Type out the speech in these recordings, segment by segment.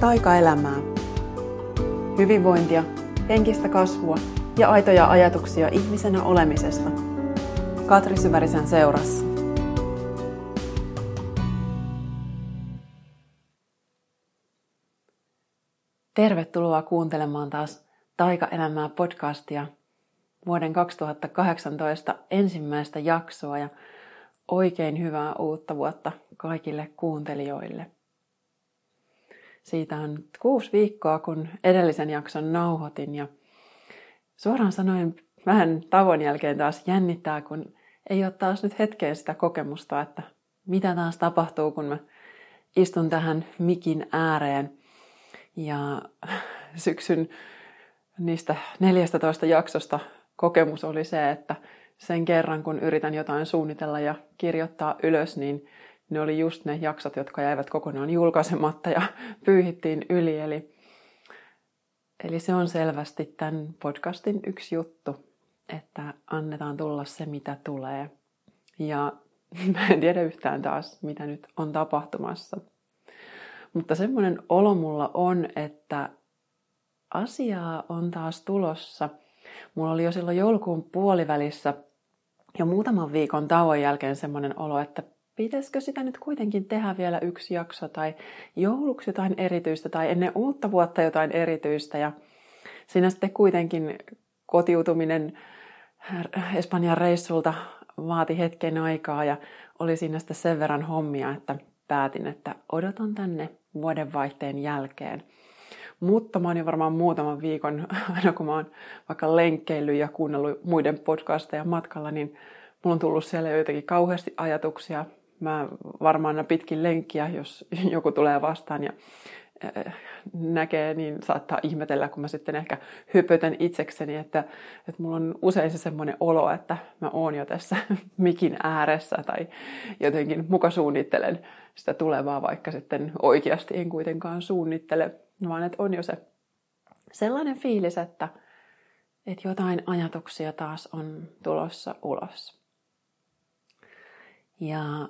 taikaelämää. Hyvinvointia, henkistä kasvua ja aitoja ajatuksia ihmisenä olemisesta. Katri Syvärisen seurassa. Tervetuloa kuuntelemaan taas Taikaelämää podcastia vuoden 2018 ensimmäistä jaksoa ja oikein hyvää uutta vuotta kaikille kuuntelijoille. Siitä on kuusi viikkoa, kun edellisen jakson nauhoitin ja suoraan sanoen vähän tavon jälkeen taas jännittää, kun ei ole taas nyt hetkeen sitä kokemusta, että mitä taas tapahtuu, kun mä istun tähän mikin ääreen. Ja syksyn niistä 14 jaksosta kokemus oli se, että sen kerran kun yritän jotain suunnitella ja kirjoittaa ylös, niin ne oli just ne jaksot, jotka jäivät kokonaan julkaisematta ja pyyhittiin yli. Eli, eli se on selvästi tämän podcastin yksi juttu, että annetaan tulla se, mitä tulee. Ja mä en tiedä yhtään taas, mitä nyt on tapahtumassa. Mutta semmoinen olo mulla on, että asiaa on taas tulossa. Mulla oli jo silloin joulukuun puolivälissä jo muutaman viikon tauon jälkeen semmoinen olo, että pitäisikö sitä nyt kuitenkin tehdä vielä yksi jakso tai jouluksi jotain erityistä tai ennen uutta vuotta jotain erityistä. Ja siinä sitten kuitenkin kotiutuminen Espanjan reissulta vaati hetken aikaa ja oli siinä sitten sen verran hommia, että päätin, että odotan tänne vuodenvaihteen jälkeen. Mutta mä oon jo varmaan muutaman viikon, aina kun mä oon vaikka lenkkeillyt ja kuunnellut muiden podcasteja matkalla, niin mulla on tullut siellä joitakin kauheasti ajatuksia mä varmaan pitkin lenkkiä, jos joku tulee vastaan ja äh, näkee, niin saattaa ihmetellä, kun mä sitten ehkä hypötän itsekseni, että, että mulla on usein se semmoinen olo, että mä oon jo tässä mikin ääressä tai jotenkin muka suunnittelen sitä tulevaa, vaikka sitten oikeasti en kuitenkaan suunnittele, vaan että on jo se sellainen fiilis, että, että jotain ajatuksia taas on tulossa ulos. Ja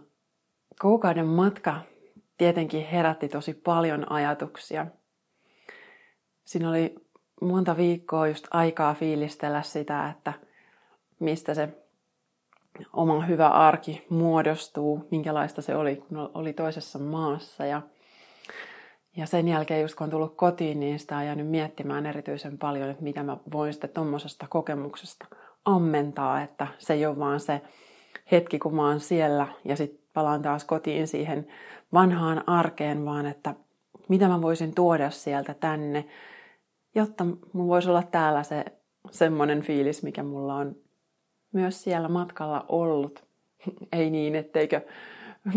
kuukauden matka tietenkin herätti tosi paljon ajatuksia. Siinä oli monta viikkoa just aikaa fiilistellä sitä, että mistä se oma hyvä arki muodostuu, minkälaista se oli, kun oli toisessa maassa. Ja, ja sen jälkeen just kun on tullut kotiin, niin sitä on jäänyt miettimään erityisen paljon, että mitä mä voin sitten tuommoisesta kokemuksesta ammentaa, että se ei ole vaan se hetki, kun mä oon siellä ja sitten palaan taas kotiin siihen vanhaan arkeen, vaan että mitä mä voisin tuoda sieltä tänne, jotta mulla voisi olla täällä se semmoinen fiilis, mikä mulla on myös siellä matkalla ollut. Ei niin, etteikö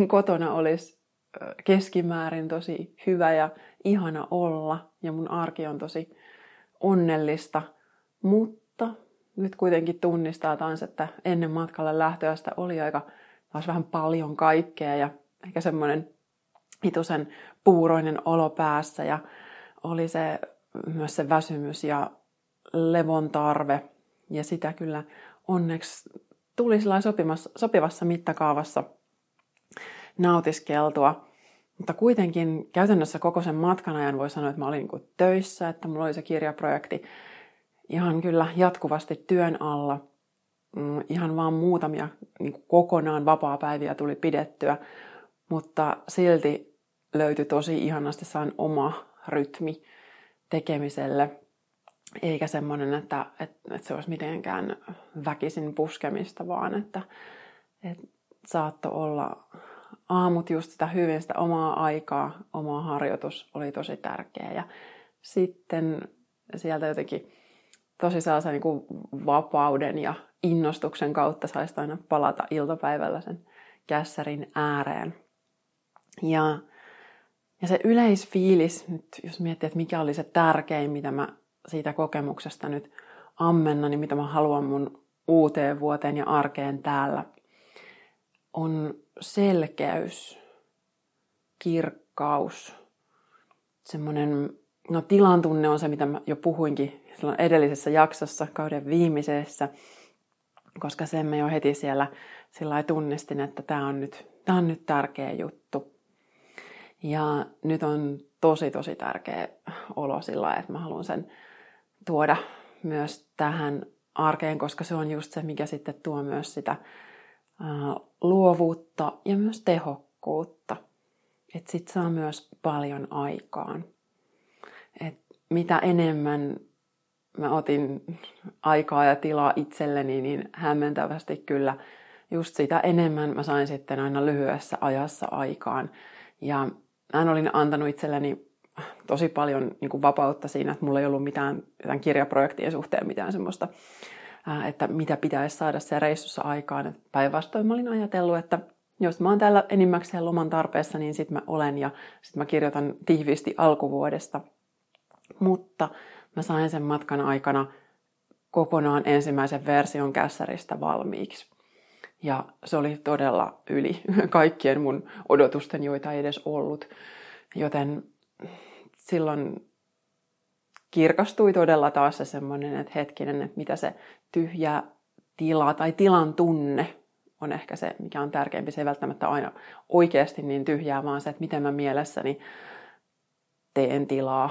kotona olisi keskimäärin tosi hyvä ja ihana olla ja mun arki on tosi onnellista, mutta nyt kuitenkin tunnistaa taas, että ennen matkalle lähtöä sitä oli aika olisi vähän paljon kaikkea ja ehkä semmoinen hitusen puuroinen olo päässä ja oli se myös se väsymys ja levon tarve ja sitä kyllä onneksi tuli sopivassa mittakaavassa nautiskeltua. Mutta kuitenkin käytännössä koko sen matkan ajan voi sanoa, että mä olin niin töissä, että mulla oli se kirjaprojekti ihan kyllä jatkuvasti työn alla – ihan vaan muutamia niin kokonaan vapaa-päiviä tuli pidettyä, mutta silti löytyi tosi ihanasti saan oma rytmi tekemiselle, eikä semmoinen, että, että, että se olisi mitenkään väkisin puskemista, vaan että, että saatto olla aamut just sitä hyvin, sitä omaa aikaa, oma harjoitus oli tosi tärkeä. Ja sitten sieltä jotenkin tosi sellaisen niin kuin vapauden ja innostuksen kautta saisi aina palata iltapäivällä sen kässärin ääreen. Ja, ja se yleisfiilis, nyt jos miettii, että mikä oli se tärkein, mitä mä siitä kokemuksesta nyt ammennan, niin mitä mä haluan mun uuteen vuoteen ja arkeen täällä, on selkeys, kirkkaus, semmoinen, no tilan tunne on se, mitä mä jo puhuinkin silloin edellisessä jaksossa, kauden viimeisessä, koska sen mä jo heti siellä sillä tunnistin, että tämä on, nyt, tämä on nyt tärkeä juttu. Ja nyt on tosi tosi tärkeä olo sillä että mä haluan sen tuoda myös tähän arkeen, koska se on just se, mikä sitten tuo myös sitä luovuutta ja myös tehokkuutta. Että sit saa myös paljon aikaan. Et mitä enemmän mä otin aikaa ja tilaa itselleni, niin hämmentävästi kyllä just sitä enemmän mä sain sitten aina lyhyessä ajassa aikaan. Ja mä olin antanut itselleni tosi paljon niin kuin vapautta siinä, että mulla ei ollut mitään tämän kirjaprojektien suhteen mitään semmoista, että mitä pitäisi saada se reissussa aikaan. Päinvastoin mä olin ajatellut, että jos mä oon täällä enimmäkseen loman tarpeessa, niin sit mä olen ja sit mä kirjoitan tiiviisti alkuvuodesta. Mutta mä sain sen matkan aikana kokonaan ensimmäisen version kässäristä valmiiksi. Ja se oli todella yli kaikkien mun odotusten, joita ei edes ollut. Joten silloin kirkastui todella taas se semmoinen, että hetkinen, että mitä se tyhjä tila tai tilan tunne on ehkä se, mikä on tärkeämpi. Se ei välttämättä aina oikeasti niin tyhjää, vaan se, että miten mä mielessäni teen tilaa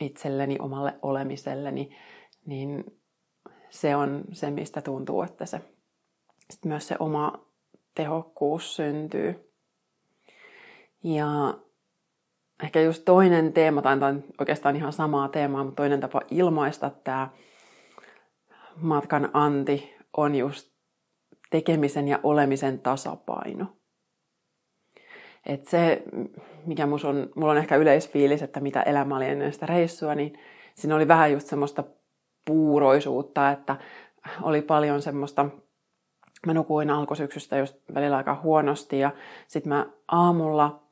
itselleni, omalle olemiselleni, niin se on se, mistä tuntuu, että se sitten myös se oma tehokkuus syntyy. Ja ehkä just toinen teema, tai oikeastaan ihan samaa teemaa, mutta toinen tapa ilmaista tämä matkan anti on just tekemisen ja olemisen tasapaino. Et se, mikä mus on, mulla on ehkä yleisfiilis, että mitä elämä oli ennen sitä reissua, niin siinä oli vähän just semmoista puuroisuutta, että oli paljon semmoista, mä nukuin alkusyksystä just välillä aika huonosti ja sitten mä aamulla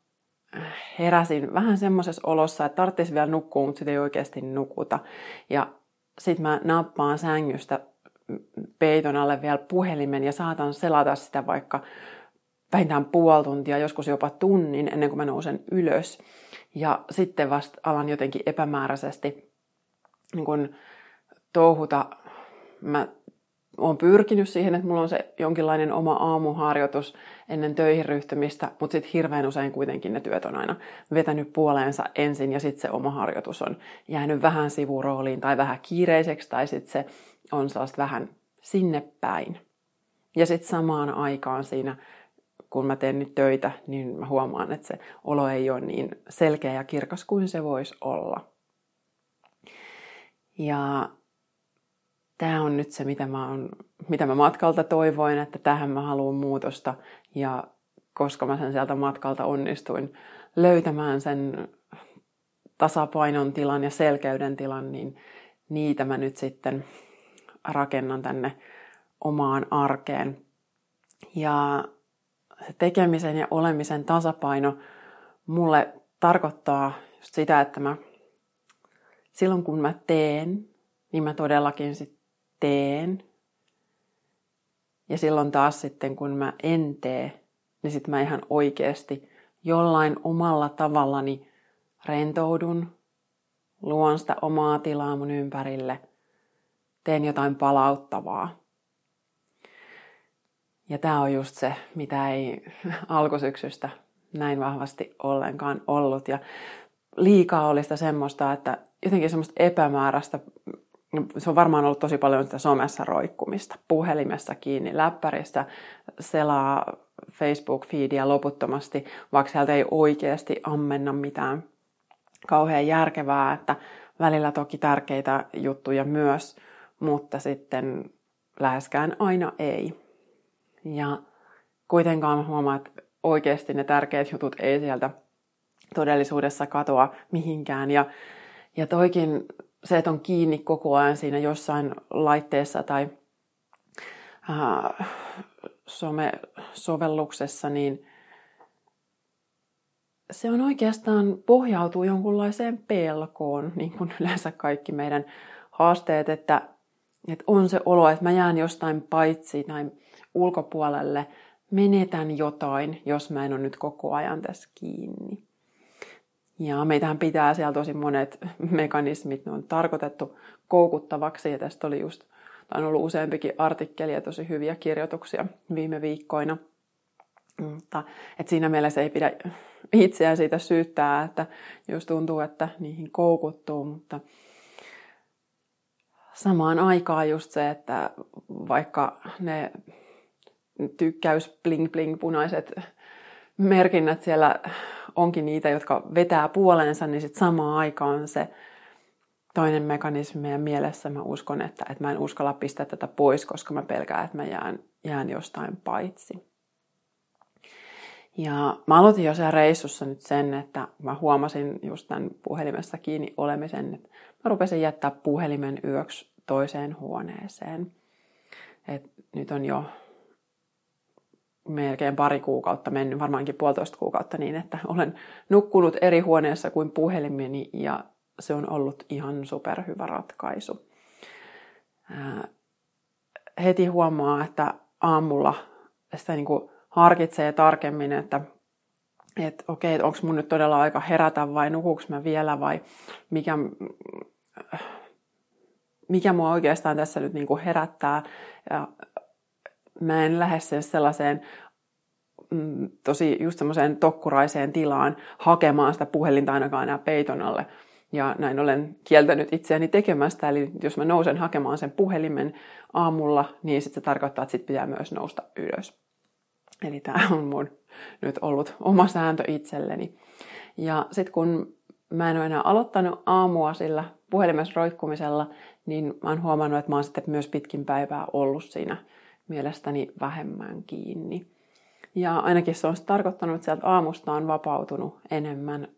heräsin vähän semmoisessa olossa, että tarvitsisi vielä nukkua, mutta sitten ei oikeasti nukuta. Ja sitten mä nappaan sängystä peiton alle vielä puhelimen ja saatan selata sitä vaikka vähintään puoli tuntia, joskus jopa tunnin ennen kuin mä nousen ylös. Ja sitten vasta alan jotenkin epämääräisesti niin kun touhuta. Mä oon pyrkinyt siihen, että mulla on se jonkinlainen oma aamuharjoitus ennen töihin ryhtymistä, mutta sitten hirveän usein kuitenkin ne työt on aina vetänyt puoleensa ensin ja sitten se oma harjoitus on jäänyt vähän sivurooliin tai vähän kiireiseksi tai sitten se on sellaista vähän sinne päin. Ja sitten samaan aikaan siinä, kun mä teen nyt töitä, niin mä huomaan, että se olo ei ole niin selkeä ja kirkas kuin se voisi olla. Ja tämä on nyt se, mitä mä, on, mitä mä matkalta toivoin, että tähän mä haluan muutosta. Ja koska mä sen sieltä matkalta onnistuin löytämään sen tasapainon tilan ja selkeyden tilan, niin niitä mä nyt sitten rakennan tänne omaan arkeen. Ja se tekemisen ja olemisen tasapaino mulle tarkoittaa just sitä, että mä silloin kun mä teen, niin mä todellakin sit teen. Ja silloin taas sitten kun mä en tee, niin sitten mä ihan oikeasti jollain omalla tavallani rentoudun, luon sitä omaa tilaa mun ympärille, teen jotain palauttavaa. Ja tämä on just se, mitä ei alkusyksystä näin vahvasti ollenkaan ollut. Ja liikaa oli sitä semmoista, että jotenkin semmoista epämääräistä se on varmaan ollut tosi paljon sitä somessa roikkumista, puhelimessa kiinni, läppärissä, selaa Facebook-feedia loputtomasti, vaikka sieltä ei oikeasti ammenna mitään kauhean järkevää, että välillä toki tärkeitä juttuja myös, mutta sitten läheskään aina ei. Ja kuitenkaan huomaa, että oikeasti ne tärkeät jutut ei sieltä todellisuudessa katoa mihinkään. Ja, ja toikin se, että on kiinni koko ajan siinä jossain laitteessa tai äh, some-sovelluksessa, niin se on oikeastaan pohjautuu jonkunlaiseen pelkoon, niin kuin yleensä kaikki meidän haasteet, että, että on se olo, että mä jään jostain paitsi tai ulkopuolelle, menetän jotain, jos mä en ole nyt koko ajan tässä kiinni. Ja meitähän pitää siellä tosi monet mekanismit, ne on tarkoitettu koukuttavaksi ja tästä oli just, on ollut useampikin artikkeli ja tosi hyviä kirjoituksia viime viikkoina. Mutta että siinä mielessä ei pidä itseään siitä syyttää, että jos tuntuu, että niihin koukuttuu, mutta samaan aikaan just se, että vaikka ne tykkäys bling bling punaiset merkinnät siellä onkin niitä, jotka vetää puoleensa, niin sitten samaan aikaan se toinen mekanismi meidän mielessä, mä uskon, että, että mä en uskalla pistää tätä pois, koska mä pelkään, että mä jään, jään jostain paitsi. Ja mä aloitin jo siellä reissussa nyt sen, että mä huomasin just tämän puhelimessa kiinni olemisen, että mä rupesin jättää puhelimen yöksi toiseen huoneeseen. Et nyt on jo melkein pari kuukautta mennyt, varmaankin puolitoista kuukautta niin, että olen nukkunut eri huoneessa kuin puhelimeni ja se on ollut ihan superhyvä ratkaisu. Heti huomaa, että aamulla sitä niin kuin harkitsee tarkemmin, että että okei, onko mun nyt todella aika herätä vai nukuks mä vielä vai mikä, mikä mua oikeastaan tässä nyt niin kuin herättää. Ja mä en lähde sen sellaiseen mm, tosi just semmoiseen tokkuraiseen tilaan hakemaan sitä puhelinta ainakaan enää peiton alle. Ja näin olen kieltänyt itseäni tekemästä, eli jos mä nousen hakemaan sen puhelimen aamulla, niin sitten se tarkoittaa, että sit pitää myös nousta ylös. Eli tämä on mun nyt ollut oma sääntö itselleni. Ja sitten kun mä en ole enää aloittanut aamua sillä puhelimessa roikkumisella, niin mä oon huomannut, että mä oon sitten myös pitkin päivää ollut siinä mielestäni vähemmän kiinni. Ja ainakin se on tarkoittanut, että sieltä aamusta on vapautunut enemmän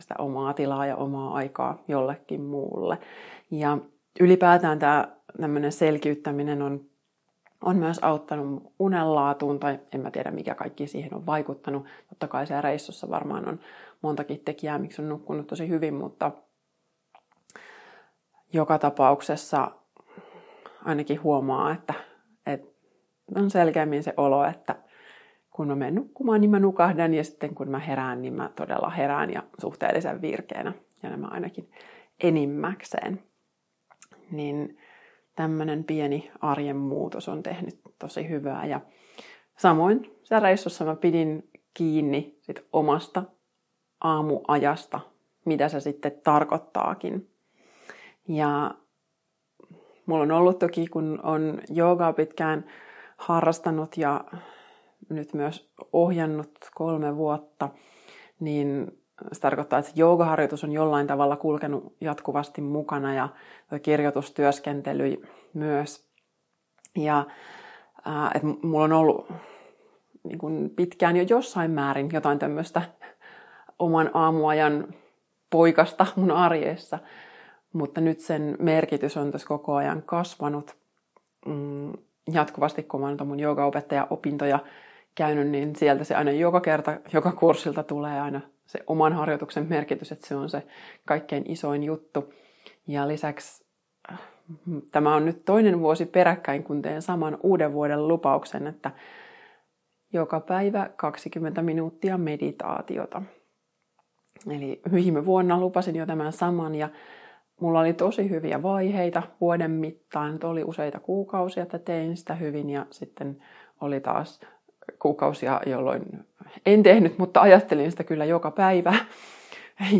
sitä omaa tilaa ja omaa aikaa jollekin muulle. Ja ylipäätään tämä tämmöinen selkiyttäminen on, on myös auttanut unenlaatuun, tai en mä tiedä mikä kaikki siihen on vaikuttanut. Totta kai siellä reissussa varmaan on montakin tekijää, miksi on nukkunut tosi hyvin, mutta joka tapauksessa ainakin huomaa, että, on selkeämmin se olo, että kun mä menen nukkumaan, niin mä nukahdan ja sitten kun mä herään, niin mä todella herään ja suhteellisen virkeänä ja nämä ainakin enimmäkseen. Niin tämmöinen pieni arjen muutos on tehnyt tosi hyvää ja samoin siellä reissussa mä pidin kiinni sit omasta aamuajasta, mitä se sitten tarkoittaakin. Ja mulla on ollut toki, kun on joogaa pitkään harrastanut ja nyt myös ohjannut kolme vuotta, niin se tarkoittaa, että joogaharjoitus on jollain tavalla kulkenut jatkuvasti mukana ja kirjoitustyöskentely myös. Ja että mulla on ollut niin kuin pitkään jo jossain määrin jotain tämmöistä oman aamuajan poikasta mun arjessa, mutta nyt sen merkitys on tässä koko ajan kasvanut. Jatkuvasti, kun mä oon mun joogaopettaja-opintoja käynyt, niin sieltä se aina joka kerta, joka kurssilta tulee aina se oman harjoituksen merkitys, että se on se kaikkein isoin juttu. Ja lisäksi äh, tämä on nyt toinen vuosi peräkkäin, kun teen saman uuden vuoden lupauksen, että joka päivä 20 minuuttia meditaatiota. Eli viime vuonna lupasin jo tämän saman ja mulla oli tosi hyviä vaiheita vuoden mittaan. Nyt oli useita kuukausia, että tein sitä hyvin ja sitten oli taas kuukausia, jolloin en tehnyt, mutta ajattelin sitä kyllä joka päivä.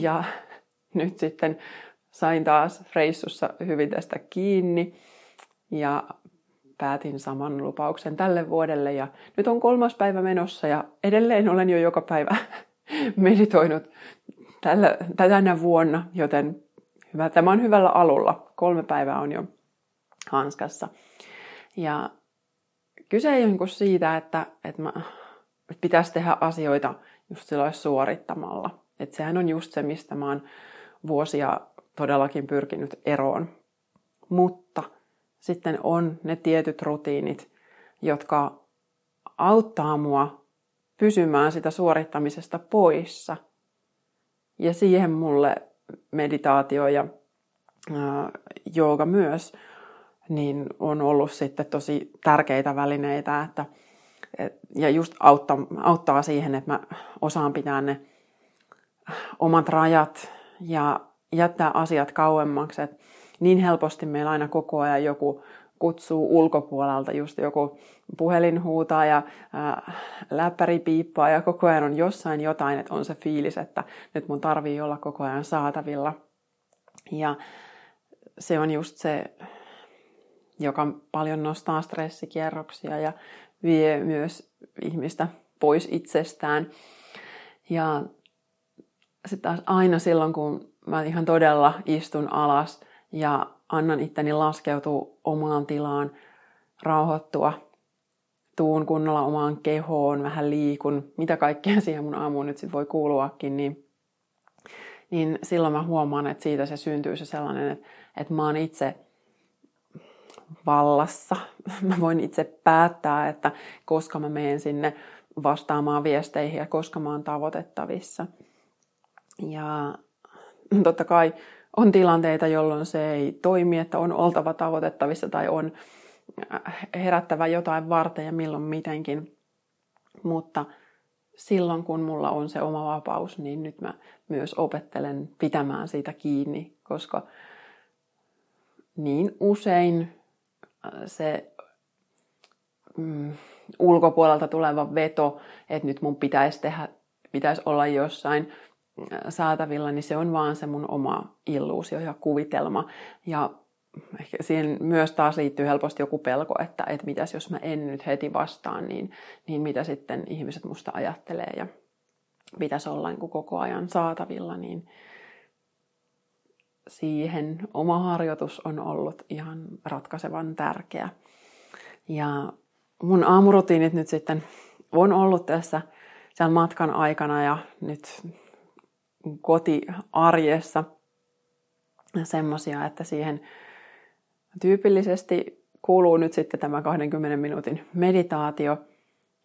Ja nyt sitten sain taas reissussa hyvin tästä kiinni ja päätin saman lupauksen tälle vuodelle. Ja nyt on kolmas päivä menossa ja edelleen olen jo joka päivä meditoinut tällä, tänä vuonna, joten hyvä, tämä on hyvällä alulla. Kolme päivää on jo hanskassa. Ja kyse ei ole niin siitä, että, että, mä, pitäisi tehdä asioita just suorittamalla. Että sehän on just se, mistä mä oon vuosia todellakin pyrkinyt eroon. Mutta sitten on ne tietyt rutiinit, jotka auttaa mua pysymään sitä suorittamisesta poissa. Ja siihen mulle meditaatio ja jooga myös niin on ollut sitten tosi tärkeitä välineitä, että, ja just auttaa, auttaa siihen, että mä osaan pitää ne omat rajat ja jättää asiat kauemmaksi. että niin helposti meillä aina koko ajan joku kutsuu ulkopuolelta, just joku puhelin huutaa ja läppäri piippaa ja koko ajan on jossain jotain, että on se fiilis, että nyt mun tarvii olla koko ajan saatavilla. Ja se on just se, joka paljon nostaa stressikierroksia ja vie myös ihmistä pois itsestään. Ja sitten taas aina silloin, kun mä ihan todella istun alas ja annan itteni laskeutua omaan tilaan, rauhoittua, tuun kunnolla omaan kehoon, vähän liikun, mitä kaikkea siihen mun aamuun nyt sit voi kuuluakin, niin, niin silloin mä huomaan, että siitä se syntyy se sellainen, että, että mä oon itse vallassa. Mä voin itse päättää, että koska mä menen sinne vastaamaan viesteihin ja koska mä oon tavoitettavissa. Ja totta kai on tilanteita, jolloin se ei toimi, että on oltava tavoitettavissa tai on herättävä jotain varten ja milloin mitenkin. Mutta silloin, kun mulla on se oma vapaus, niin nyt mä myös opettelen pitämään siitä kiinni, koska niin usein se mm, ulkopuolelta tuleva veto, että nyt mun pitäisi tehdä, pitäisi olla jossain saatavilla, niin se on vaan se mun oma illuusio ja kuvitelma. Ja ehkä siihen myös taas liittyy helposti joku pelko, että, että mitäs jos mä en nyt heti vastaan, niin, niin mitä sitten ihmiset musta ajattelee ja pitäisi olla niin kuin koko ajan saatavilla, niin siihen oma harjoitus on ollut ihan ratkaisevan tärkeä. Ja mun aamurutiinit nyt sitten on ollut tässä sen matkan aikana ja nyt kotiarjessa semmoisia, että siihen tyypillisesti kuuluu nyt sitten tämä 20 minuutin meditaatio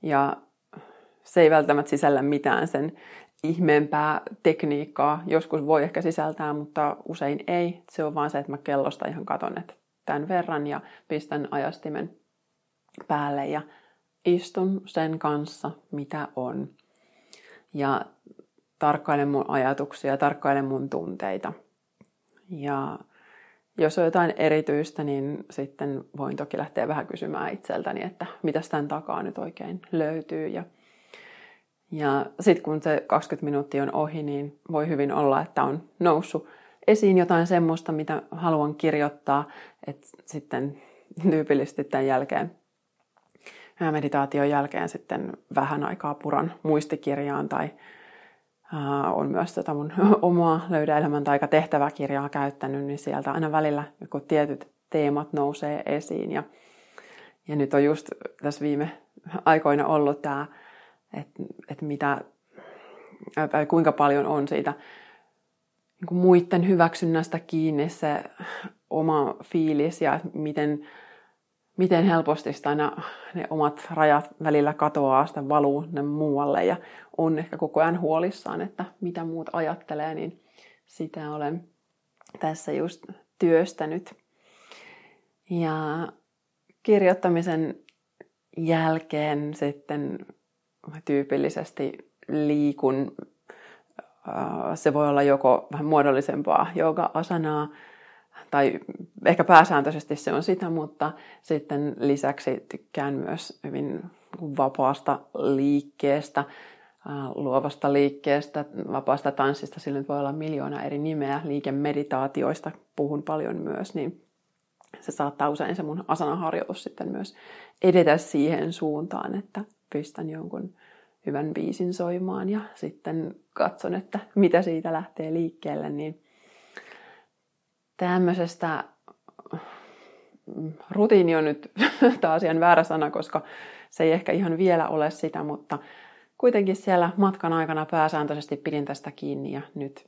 ja se ei välttämättä sisällä mitään sen ihmeempää tekniikkaa. Joskus voi ehkä sisältää, mutta usein ei. Se on vaan se, että mä kellosta ihan katon, että tämän verran ja pistän ajastimen päälle ja istun sen kanssa, mitä on. Ja tarkkailen mun ajatuksia, tarkkailen mun tunteita. Ja jos on jotain erityistä, niin sitten voin toki lähteä vähän kysymään itseltäni, että mitä tämän takaa nyt oikein löytyy. Ja, ja sitten kun se 20 minuuttia on ohi, niin voi hyvin olla, että on noussut esiin jotain semmoista, mitä haluan kirjoittaa, että sitten tyypillisesti tämän jälkeen meditaation jälkeen sitten vähän aikaa puran muistikirjaan tai on myös tätä mun omaa löydä elämän taika tehtäväkirjaa käyttänyt, niin sieltä aina välillä joku tietyt teemat nousee esiin. Ja, ja nyt on just tässä viime aikoina ollut tämä, että, että mitä, kuinka paljon on siitä niin kuin muiden hyväksynnästä kiinni se oma fiilis ja miten miten helposti aina ne omat rajat välillä katoaa, sitä valuu ne muualle ja on ehkä koko ajan huolissaan, että mitä muut ajattelee, niin sitä olen tässä just työstänyt. Ja kirjoittamisen jälkeen sitten tyypillisesti liikun. Se voi olla joko vähän muodollisempaa jooga-asanaa, tai ehkä pääsääntöisesti se on sitä, mutta sitten lisäksi tykkään myös hyvin vapaasta liikkeestä, luovasta liikkeestä, vapaasta tanssista, sillä voi olla miljoona eri nimeä, liikemeditaatioista puhun paljon myös, niin se saattaa usein se mun asanaharjoitus sitten myös edetä siihen suuntaan, että pistän jonkun hyvän biisin soimaan ja sitten katson, että mitä siitä lähtee liikkeelle, niin tämmöisestä mm, rutiini on nyt taas ihan väärä sana, koska se ei ehkä ihan vielä ole sitä, mutta kuitenkin siellä matkan aikana pääsääntöisesti pidin tästä kiinni ja nyt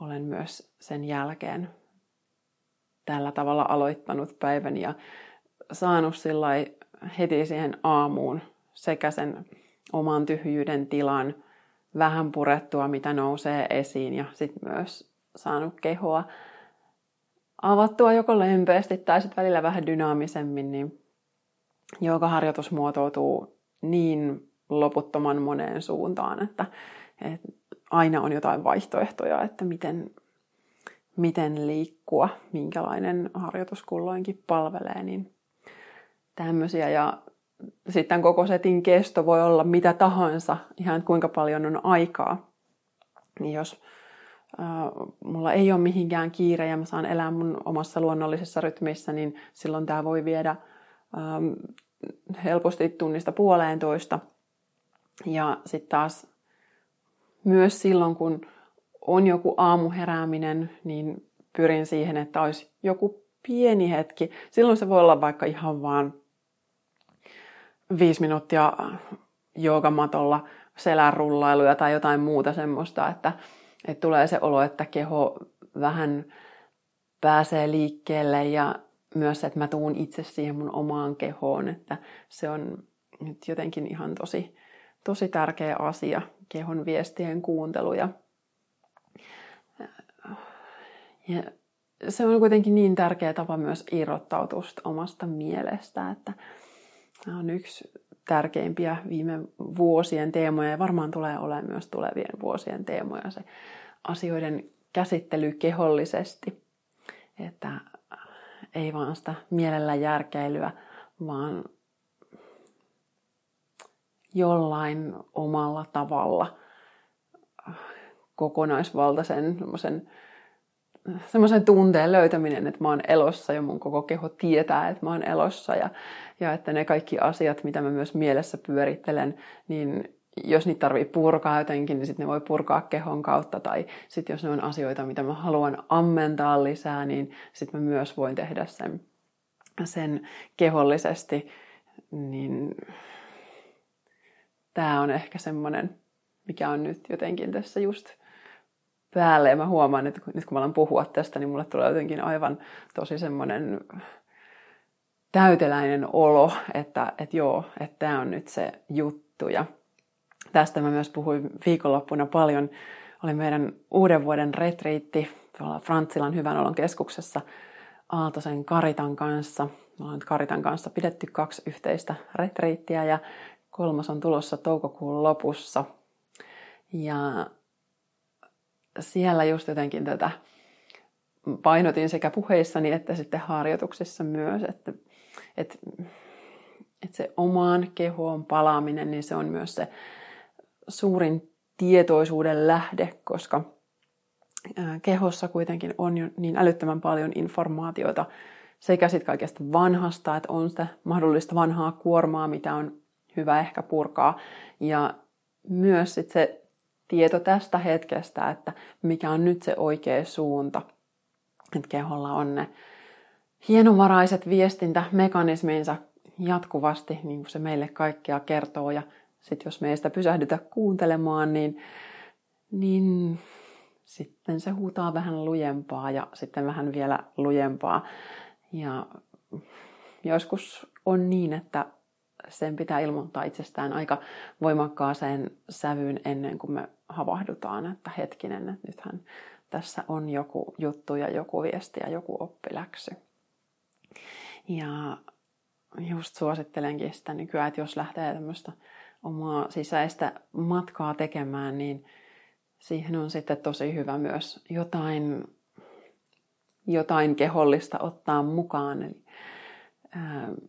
olen myös sen jälkeen tällä tavalla aloittanut päivän ja saanut heti siihen aamuun sekä sen oman tyhjyyden tilan vähän purettua, mitä nousee esiin ja sitten myös saanut kehoa avattua joko lempeästi tai sitten välillä vähän dynaamisemmin, niin harjoitus muotoutuu niin loputtoman moneen suuntaan, että, että aina on jotain vaihtoehtoja, että miten, miten liikkua, minkälainen harjoitus kulloinkin palvelee, niin tämmöisiä. Ja sitten koko setin kesto voi olla mitä tahansa, ihan kuinka paljon on aikaa. Niin jos mulla ei ole mihinkään kiire ja mä saan elää mun omassa luonnollisessa rytmissä, niin silloin tämä voi viedä ähm, helposti tunnista puoleentoista. Ja sitten taas myös silloin, kun on joku aamuherääminen, niin pyrin siihen, että olisi joku pieni hetki. Silloin se voi olla vaikka ihan vaan viisi minuuttia joogamatolla selän rullailuja tai jotain muuta semmoista, että, että tulee se olo, että keho vähän pääsee liikkeelle ja myös, että mä tuun itse siihen mun omaan kehoon, että se on nyt jotenkin ihan tosi, tosi tärkeä asia, kehon viestien kuuntelu ja, ja se on kuitenkin niin tärkeä tapa myös irrottautua omasta mielestä, että on yksi tärkeimpiä viime vuosien teemoja ja varmaan tulee olemaan myös tulevien vuosien teemoja se asioiden käsittely kehollisesti. Että ei vaan sitä mielellä järkeilyä, vaan jollain omalla tavalla kokonaisvaltaisen semmoisen tunteen löytäminen, että mä oon elossa ja mun koko keho tietää, että mä oon elossa ja, ja että ne kaikki asiat, mitä mä myös mielessä pyörittelen, niin jos niitä tarvii purkaa jotenkin, niin sitten ne voi purkaa kehon kautta. Tai sitten jos ne on asioita, mitä mä haluan ammentaa lisää, niin sitten mä myös voin tehdä sen, sen kehollisesti. Niin tämä on ehkä semmoinen, mikä on nyt jotenkin tässä just päälle. Ja mä huomaan, että nyt kun mä alan puhua tästä, niin mulle tulee jotenkin aivan tosi semmoinen täyteläinen olo, että, että joo, että tämä on nyt se juttu. Ja tästä mä myös puhuin viikonloppuna paljon. Oli meidän uuden vuoden retriitti tuolla Frantsilan hyvän olon keskuksessa Aaltosen Karitan kanssa. Me ollaan Karitan kanssa pidetty kaksi yhteistä retriittiä ja kolmas on tulossa toukokuun lopussa. Ja siellä just jotenkin tätä painotin sekä puheissani että sitten harjoituksissa myös, että, että, että se omaan kehoon palaaminen, niin se on myös se suurin tietoisuuden lähde, koska kehossa kuitenkin on jo niin älyttömän paljon informaatiota sekä sitten kaikesta vanhasta, että on sitä mahdollista vanhaa kuormaa, mitä on hyvä ehkä purkaa, ja myös sit se tieto tästä hetkestä, että mikä on nyt se oikea suunta. Että keholla on ne hienovaraiset viestintämekanisminsa jatkuvasti, niin kuin se meille kaikkea kertoo. Ja sitten jos me ei pysähdytä kuuntelemaan, niin, niin sitten se huutaa vähän lujempaa ja sitten vähän vielä lujempaa. Ja joskus on niin, että sen pitää ilmoittaa itsestään aika voimakkaaseen sävyyn ennen kuin me havahdutaan, että hetkinen, että nythän tässä on joku juttu ja joku viesti ja joku oppiläksy. Ja just suosittelenkin sitä nykyään, että jos lähtee tämmöistä omaa sisäistä matkaa tekemään, niin siihen on sitten tosi hyvä myös jotain, jotain kehollista ottaa mukaan. Eli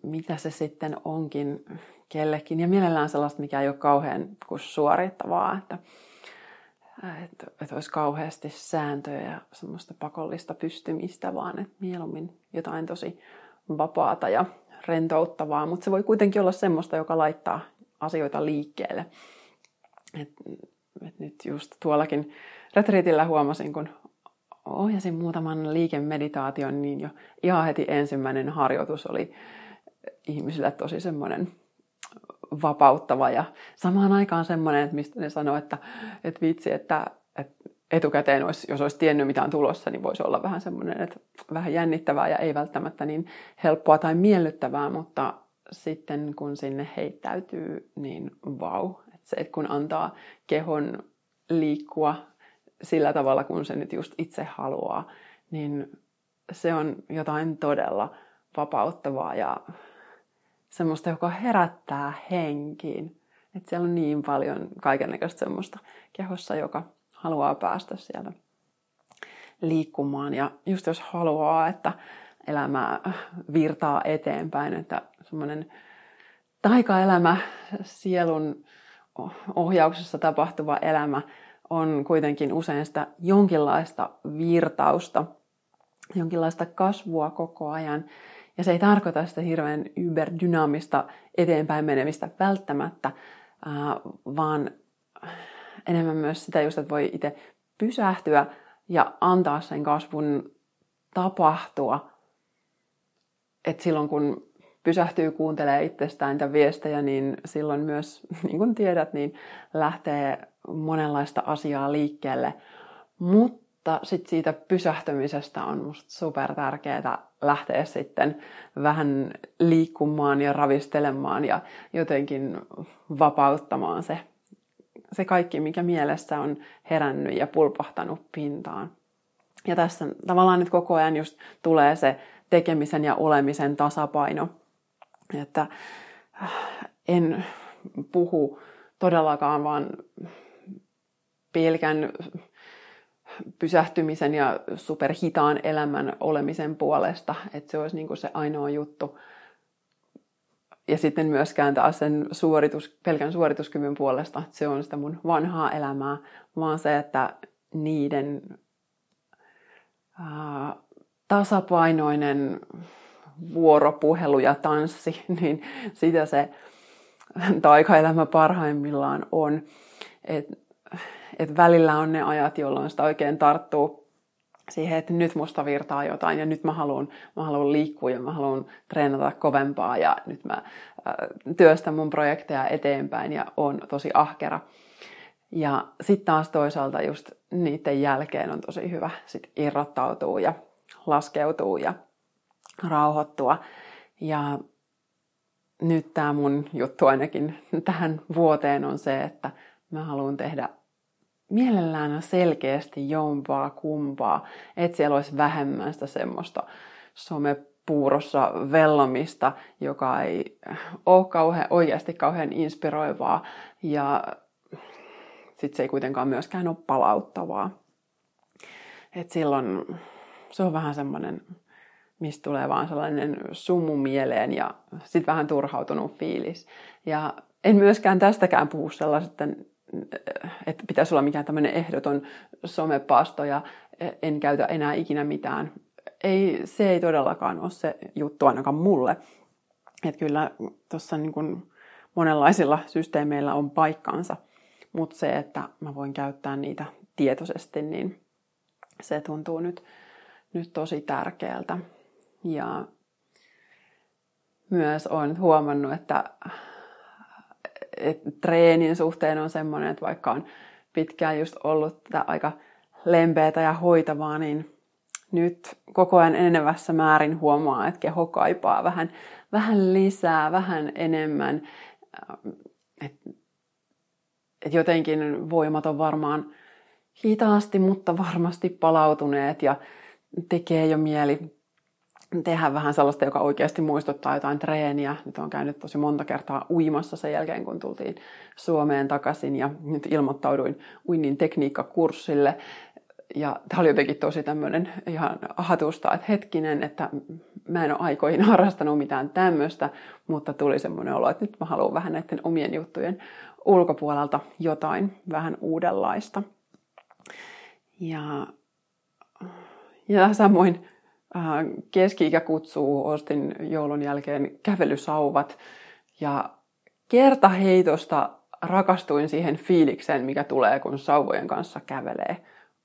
mitä se sitten onkin kellekin. Ja mielellään sellaista, mikä ei ole kauhean suorittavaa, että, että, että olisi kauheasti sääntöjä ja semmoista pakollista pystymistä, vaan että mieluummin jotain tosi vapaata ja rentouttavaa, mutta se voi kuitenkin olla semmoista, joka laittaa asioita liikkeelle. Et, et nyt just tuollakin retriitillä huomasin, kun ohjasin muutaman liikemeditaation, niin jo ihan heti ensimmäinen harjoitus oli ihmisille tosi semmoinen vapauttava ja samaan aikaan semmoinen, että mistä ne sanoo, että, että vitsi, että, että etukäteen olisi, jos olisi tiennyt mitä on tulossa, niin voisi olla vähän semmoinen, että vähän jännittävää ja ei välttämättä niin helppoa tai miellyttävää, mutta sitten kun sinne heittäytyy, niin vau. Että se, että kun antaa kehon liikkua sillä tavalla, kun se nyt just itse haluaa, niin se on jotain todella vapauttavaa ja semmoista, joka herättää henkiin. Että siellä on niin paljon kaikenlaista semmoista kehossa, joka haluaa päästä sieltä liikkumaan. Ja just jos haluaa, että elämä virtaa eteenpäin, että semmoinen taikaelämä, sielun ohjauksessa tapahtuva elämä on kuitenkin usein sitä jonkinlaista virtausta, jonkinlaista kasvua koko ajan. Ja se ei tarkoita sitä hirveän yberdynaamista eteenpäin menemistä välttämättä, vaan enemmän myös sitä just, että voi itse pysähtyä ja antaa sen kasvun tapahtua. Että silloin kun pysähtyy kuuntelee itsestään niitä viestejä, niin silloin myös, niin kuin tiedät, niin lähtee monenlaista asiaa liikkeelle. Mutta sitten siitä pysähtymisestä on musta super tärkeää lähteä sitten vähän liikkumaan ja ravistelemaan ja jotenkin vapauttamaan se, se kaikki, mikä mielessä on herännyt ja pulpahtanut pintaan. Ja tässä tavallaan nyt koko ajan just tulee se tekemisen ja olemisen tasapaino. Että en puhu todellakaan vaan pelkän pysähtymisen ja superhitaan elämän olemisen puolesta, että se olisi niin kuin se ainoa juttu. Ja sitten myöskään taas sen suoritus, pelkän suorituskyvyn puolesta, että se on sitä mun vanhaa elämää, vaan se, että niiden ää, tasapainoinen vuoropuhelu ja tanssi, niin sitä se taikaelämä parhaimmillaan on. Et, et välillä on ne ajat, jolloin sitä oikein tarttuu siihen, että nyt musta virtaa jotain ja nyt mä haluan, mä liikkua ja mä haluan treenata kovempaa ja nyt mä äh, työstän mun projekteja eteenpäin ja on tosi ahkera. Ja sitten taas toisaalta just niiden jälkeen on tosi hyvä sit irrottautua ja laskeutua ja rauhoittua. Ja nyt tämä mun juttu ainakin tähän vuoteen on se, että mä haluan tehdä mielellään selkeästi jompaa kumpaa, että siellä olisi vähemmän sitä semmoista somepuurossa vellomista, joka ei ole kauhean, oikeasti kauhean inspiroivaa ja sitten se ei kuitenkaan myöskään ole palauttavaa. Et silloin se on vähän semmoinen mistä tulee vaan sellainen summu mieleen ja sitten vähän turhautunut fiilis. Ja en myöskään tästäkään puhu sellaista, että pitäisi olla mikään tämmöinen ehdoton somepaasto ja en käytä enää ikinä mitään. Ei, se ei todellakaan ole se juttu ainakaan mulle. Että kyllä tuossa niin monenlaisilla systeemeillä on paikkansa, mutta se, että mä voin käyttää niitä tietoisesti, niin se tuntuu nyt, nyt tosi tärkeältä. Ja myös olen huomannut, että, että treenin suhteen on semmoinen, että vaikka on pitkään just ollut tätä aika lempeätä ja hoitavaa, niin nyt koko ajan enenevässä määrin huomaa, että keho kaipaa vähän, vähän lisää, vähän enemmän. Että et jotenkin voimat on varmaan hitaasti, mutta varmasti palautuneet ja tekee jo mieli tehdä vähän sellaista, joka oikeasti muistuttaa jotain treeniä. Nyt on käynyt tosi monta kertaa uimassa sen jälkeen, kun tultiin Suomeen takaisin ja nyt ilmoittauduin uinnin tekniikkakurssille. Ja tämä oli jotenkin tosi tämmöinen ihan hatusta, että hetkinen, että mä en ole aikoihin harrastanut mitään tämmöistä, mutta tuli semmoinen olo, että nyt mä haluan vähän näiden omien juttujen ulkopuolelta jotain vähän uudenlaista. Ja, ja samoin keski-ikä kutsuu, ostin joulun jälkeen kävelysauvat ja kertaheitosta rakastuin siihen fiilikseen, mikä tulee, kun sauvojen kanssa kävelee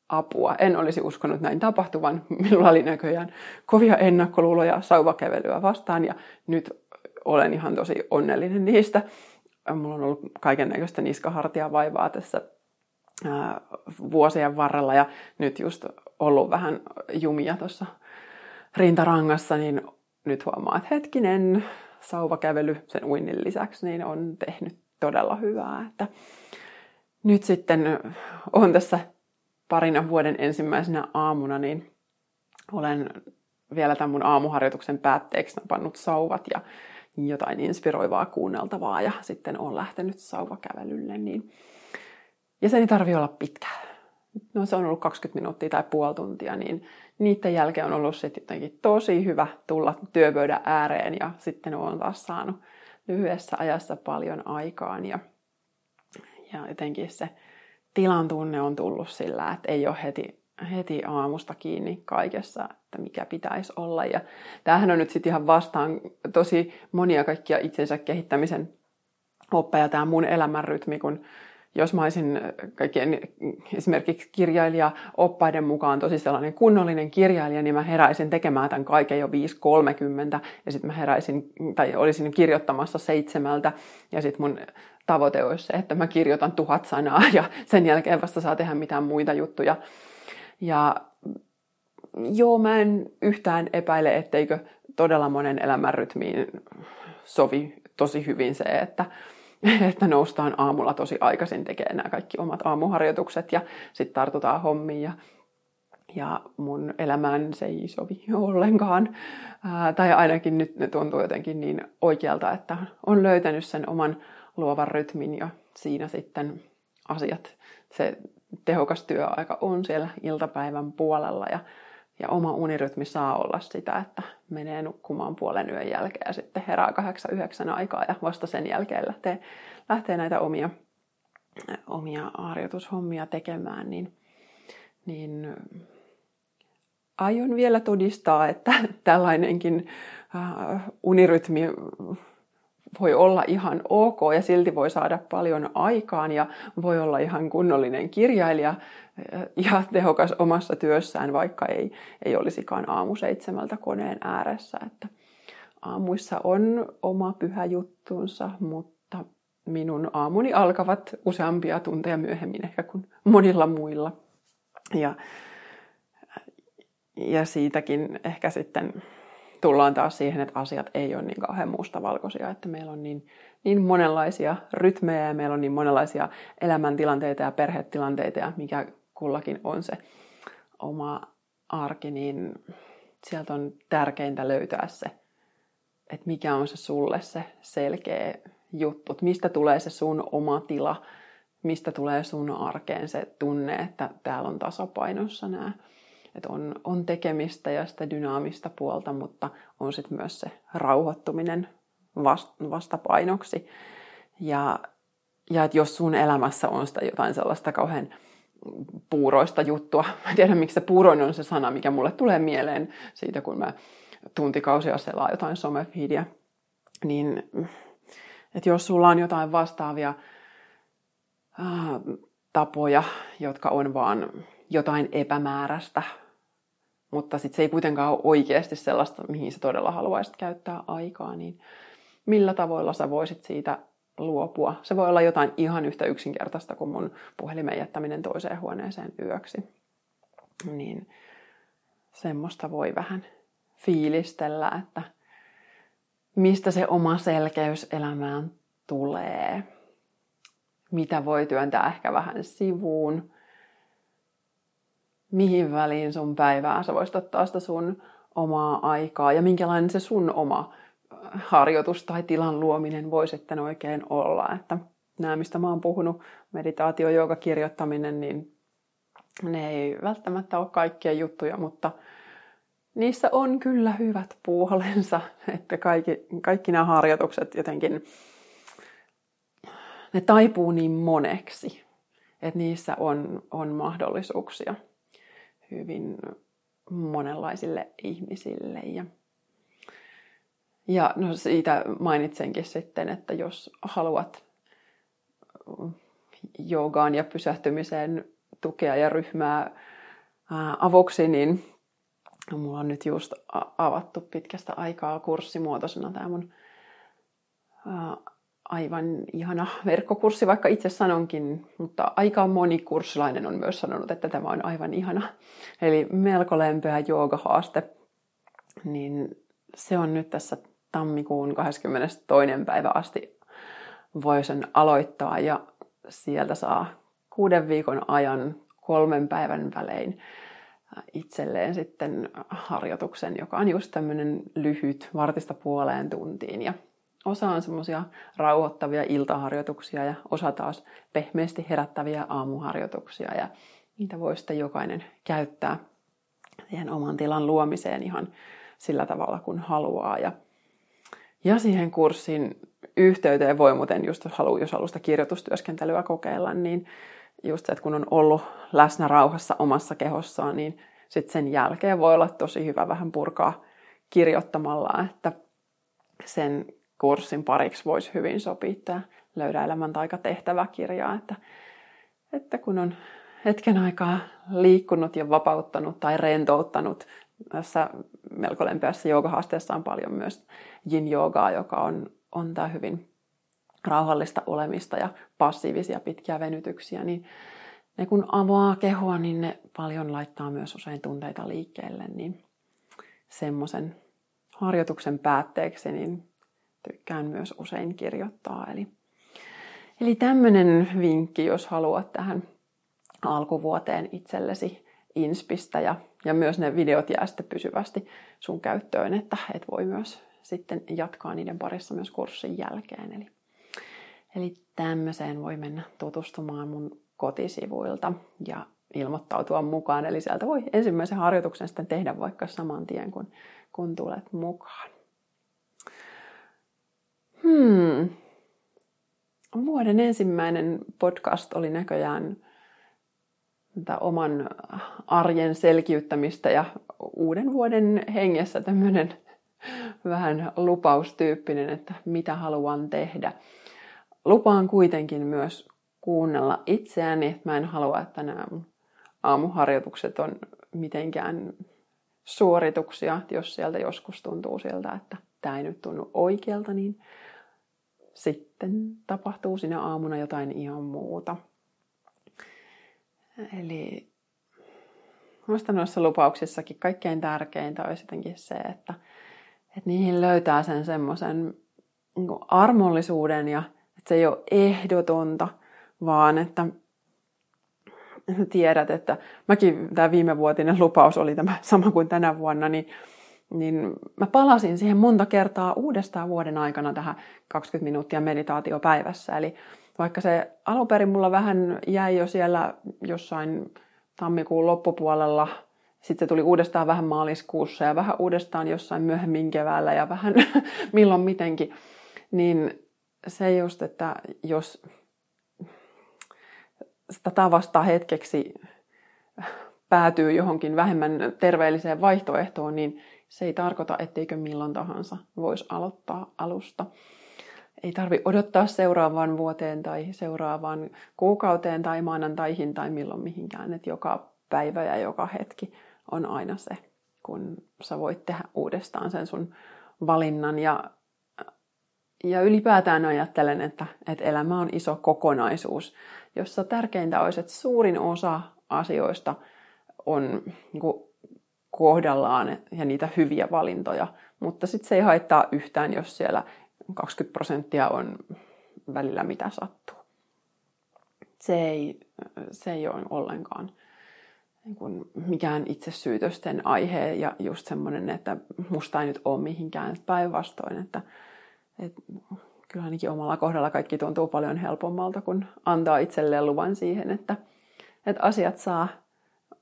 apua. En olisi uskonut näin tapahtuvan. Minulla oli näköjään kovia ennakkoluuloja sauvakävelyä vastaan ja nyt olen ihan tosi onnellinen niistä. Mulla on ollut kaiken näköistä niskahartia vaivaa tässä vuosien varrella ja nyt just ollut vähän jumia tuossa rintarangassa, niin nyt huomaa, että hetkinen, sauvakävely sen uinnin lisäksi niin on tehnyt todella hyvää. Että nyt sitten on tässä parina vuoden ensimmäisenä aamuna, niin olen vielä tämän mun aamuharjoituksen päätteeksi napannut sauvat ja jotain inspiroivaa kuunneltavaa ja sitten on lähtenyt sauvakävelylle. Niin... Ja se ei tarvi olla pitkä. no se on ollut 20 minuuttia tai puoli tuntia, niin niiden jälkeen on ollut sitten jotenkin tosi hyvä tulla työpöydän ääreen ja sitten on taas saanut lyhyessä ajassa paljon aikaan ja, ja jotenkin se tilan tunne on tullut sillä, että ei ole heti, heti aamusta kiinni kaikessa, että mikä pitäisi olla. Ja tämähän on nyt sitten ihan vastaan tosi monia kaikkia itsensä kehittämisen oppeja, tämä mun elämänrytmi, kun jos mä olisin kaikkien esimerkiksi kirjailija-oppaiden mukaan tosi sellainen kunnollinen kirjailija, niin mä heräisin tekemään tämän kaiken jo 5.30 ja sitten mä heräisin tai olisin kirjoittamassa seitsemältä ja sitten mun tavoite olisi se, että mä kirjoitan tuhat sanaa ja sen jälkeen vasta saa tehdä mitään muita juttuja. Ja joo, mä en yhtään epäile, etteikö todella monen elämänrytmiin sovi tosi hyvin se, että, että noustaan aamulla tosi aikaisin tekemään nämä kaikki omat aamuharjoitukset ja sitten tartutaan hommiin ja, ja mun elämään se ei sovi ollenkaan. Ää, tai ainakin nyt ne tuntuu jotenkin niin oikealta, että on löytänyt sen oman luovan rytmin ja siinä sitten asiat, se tehokas työaika on siellä iltapäivän puolella ja, ja oma unirytmi saa olla sitä, että menee nukkumaan puolen yön jälkeen ja sitten herää kahdeksan yhdeksän aikaa ja vasta sen jälkeen lähtee, lähtee näitä omia, omia harjoitushommia tekemään, niin, niin aion vielä todistaa, että tällainenkin unirytmi voi olla ihan ok ja silti voi saada paljon aikaan ja voi olla ihan kunnollinen kirjailija ja tehokas omassa työssään, vaikka ei, ei olisikaan aamu seitsemältä koneen ääressä. Että aamuissa on oma pyhä juttunsa, mutta minun aamuni alkavat useampia tunteja myöhemmin ehkä kuin monilla muilla. Ja, ja siitäkin ehkä sitten tullaan taas siihen, että asiat ei ole niin kauhean mustavalkoisia, että meillä on niin, niin monenlaisia rytmejä ja meillä on niin monenlaisia elämäntilanteita ja perhetilanteita ja mikä kullakin on se oma arki, niin sieltä on tärkeintä löytää se, että mikä on se sulle se selkeä juttu, että mistä tulee se sun oma tila, mistä tulee sun arkeen se tunne, että täällä on tasapainossa nämä että on, on tekemistä ja sitä dynaamista puolta, mutta on sitten myös se rauhoittuminen vast, vastapainoksi. Ja, ja että jos sun elämässä on sitä jotain sellaista kauhean puuroista juttua, mä tiedän miksi se puuroinen on se sana, mikä mulle tulee mieleen siitä, kun mä tuntikausia selaa jotain somefeedia, niin että jos sulla on jotain vastaavia äh, tapoja, jotka on vaan jotain epämääräistä, mutta sitten se ei kuitenkaan ole oikeasti sellaista, mihin sä todella haluaisit käyttää aikaa, niin millä tavoilla sä voisit siitä luopua? Se voi olla jotain ihan yhtä yksinkertaista kuin mun puhelimen jättäminen toiseen huoneeseen yöksi. Niin semmoista voi vähän fiilistellä, että mistä se oma selkeys elämään tulee. Mitä voi työntää ehkä vähän sivuun mihin väliin sun päivää sä voisit ottaa sitä sun omaa aikaa ja minkälainen se sun oma harjoitus tai tilan luominen voi sitten oikein olla. Että nämä, mistä mä oon puhunut, meditaatio, jooga, kirjoittaminen, niin ne ei välttämättä ole kaikkia juttuja, mutta niissä on kyllä hyvät puolensa, että kaikki, kaikki nämä harjoitukset jotenkin, ne taipuu niin moneksi, että niissä on, on mahdollisuuksia hyvin monenlaisille ihmisille. Ja, ja no siitä mainitsenkin sitten, että jos haluat joogaan ja pysähtymiseen tukea ja ryhmää avuksi, niin mulla on nyt just avattu pitkästä aikaa kurssimuotoisena tämä mun aivan ihana verkkokurssi, vaikka itse sanonkin, mutta aika moni kurssilainen on myös sanonut, että tämä on aivan ihana. Eli melko lempeä joogahaaste. Niin se on nyt tässä tammikuun 22. päivä asti voi sen aloittaa ja sieltä saa kuuden viikon ajan kolmen päivän välein itselleen sitten harjoituksen, joka on just tämmöinen lyhyt, vartista puoleen tuntiin ja Osa on semmoisia rauhoittavia iltaharjoituksia ja osa taas pehmeästi herättäviä aamuharjoituksia. Ja niitä voi sitten jokainen käyttää siihen oman tilan luomiseen ihan sillä tavalla, kun haluaa. Ja, ja siihen kurssin yhteyteen voi muuten, just haluaa, jos haluaa sitä kirjoitustyöskentelyä kokeilla, niin just se, että kun on ollut läsnä rauhassa omassa kehossaan, niin sitten sen jälkeen voi olla tosi hyvä vähän purkaa kirjoittamalla, että sen kurssin pariksi voisi hyvin sopia tämä Löydä elämän taika tehtäväkirjaa, että, että kun on hetken aikaa liikkunut ja vapauttanut tai rentouttanut, tässä melko lempeässä joogahaasteessa on paljon myös yin-joogaa, joka on, on tämä hyvin rauhallista olemista ja passiivisia pitkiä venytyksiä, niin ne kun avaa kehoa, niin ne paljon laittaa myös usein tunteita liikkeelle, niin semmoisen harjoituksen päätteeksi niin tykkään myös usein kirjoittaa. Eli, eli tämmöinen vinkki, jos haluat tähän alkuvuoteen itsellesi inspistä ja, ja myös ne videot jää sitten pysyvästi sun käyttöön, että et voi myös sitten jatkaa niiden parissa myös kurssin jälkeen. Eli, eli tämmöiseen voi mennä tutustumaan mun kotisivuilta ja ilmoittautua mukaan. Eli sieltä voi ensimmäisen harjoituksen sitten tehdä vaikka saman tien, kun, kun tulet mukaan. Hmm. Vuoden ensimmäinen podcast oli näköjään oman arjen selkiyttämistä ja uuden vuoden hengessä tämmöinen vähän lupaustyyppinen, että mitä haluan tehdä. Lupaan kuitenkin myös kuunnella itseäni, että mä en halua, että nämä aamuharjoitukset on mitenkään suorituksia, jos sieltä joskus tuntuu siltä, että tämä ei nyt tunnu oikealta, niin sitten tapahtuu sinä aamuna jotain ihan muuta. Eli minusta noissa lupauksissakin kaikkein tärkeintä olisi jotenkin se, että, että niihin löytää sen semmoisen niin armollisuuden ja että se ei ole ehdotonta, vaan että tiedät, että mäkin tämä viimevuotinen lupaus oli tämä sama kuin tänä vuonna, niin niin mä palasin siihen monta kertaa uudestaan vuoden aikana tähän 20 minuuttia meditaatio päivässä. Eli vaikka se alunperin mulla vähän jäi jo siellä jossain tammikuun loppupuolella, sitten se tuli uudestaan vähän maaliskuussa ja vähän uudestaan jossain myöhemmin keväällä ja vähän milloin mitenkin, niin se just, että jos sitä tavasta hetkeksi päätyy johonkin vähemmän terveelliseen vaihtoehtoon, niin se ei tarkoita, etteikö milloin tahansa voisi aloittaa alusta. Ei tarvi odottaa seuraavaan vuoteen tai seuraavaan kuukauteen tai maanantaihin tai milloin mihinkään. Että joka päivä ja joka hetki on aina se, kun sä voit tehdä uudestaan sen sun valinnan. Ja, ja ylipäätään ajattelen, että, että elämä on iso kokonaisuus, jossa tärkeintä olisi, että suurin osa asioista on niin kuin kohdallaan ja niitä hyviä valintoja. Mutta sitten se ei haittaa yhtään, jos siellä 20 prosenttia on välillä mitä sattuu. Se ei, se ei ole ollenkaan niin kuin mikään itsesyytösten aihe ja just semmoinen, että musta ei nyt ole mihinkään päinvastoin, että, että kyllä ainakin omalla kohdalla kaikki tuntuu paljon helpommalta, kun antaa itselleen luvan siihen, että, että asiat saa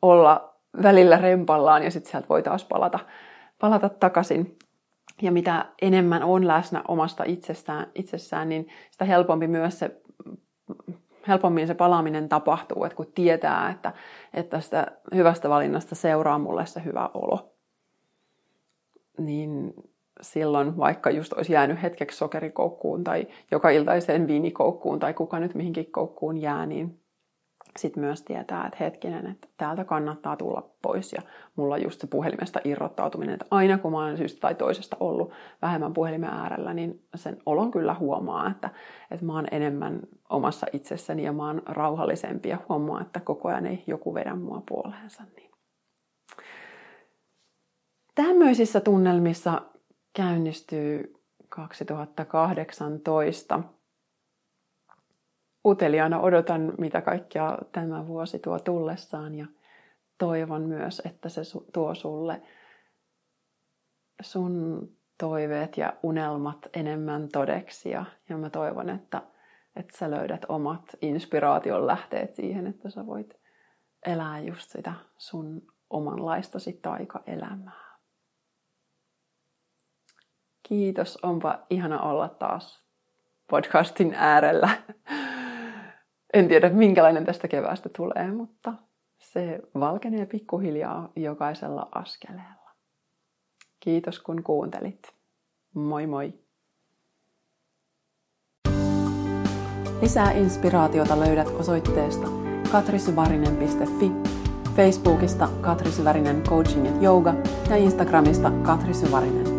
olla välillä rempallaan ja sitten sieltä voi taas palata, palata takaisin. Ja mitä enemmän on läsnä omasta itsestään, itsessään, niin sitä helpompi myös se, helpommin se palaaminen tapahtuu, että kun tietää, että, että sitä hyvästä valinnasta seuraa mulle se hyvä olo. Niin silloin vaikka just olisi jäänyt hetkeksi sokerikoukkuun tai joka iltaiseen viinikoukkuun tai kuka nyt mihinkin koukkuun jää, niin sitten myös tietää, että hetkinen, että täältä kannattaa tulla pois. Ja mulla on just se puhelimesta irrottautuminen, että aina kun mä olen syystä tai toisesta ollut vähemmän puhelimen äärellä, niin sen olon kyllä huomaa, että, että mä oon enemmän omassa itsessäni ja mä oon rauhallisempi ja huomaa, että koko ajan ei joku vedä mua puoleensa. Niin. Tämmöisissä tunnelmissa käynnistyy 2018 uteliaana odotan, mitä kaikkea tämä vuosi tuo tullessaan ja toivon myös, että se tuo sulle sun toiveet ja unelmat enemmän todeksi ja, ja mä toivon, että, että sä löydät omat inspiraation lähteet siihen, että sä voit elää just sitä sun omanlaistasi taikaelämää. Kiitos, onpa ihana olla taas podcastin äärellä. En tiedä, minkälainen tästä keväästä tulee, mutta se valkenee pikkuhiljaa jokaisella askeleella. Kiitos kun kuuntelit. Moi moi! Lisää inspiraatiota löydät osoitteesta katrisyvarinen.fi, Facebookista Katri Syvärinen Coaching ja Yoga ja Instagramista Katri Syvärinen.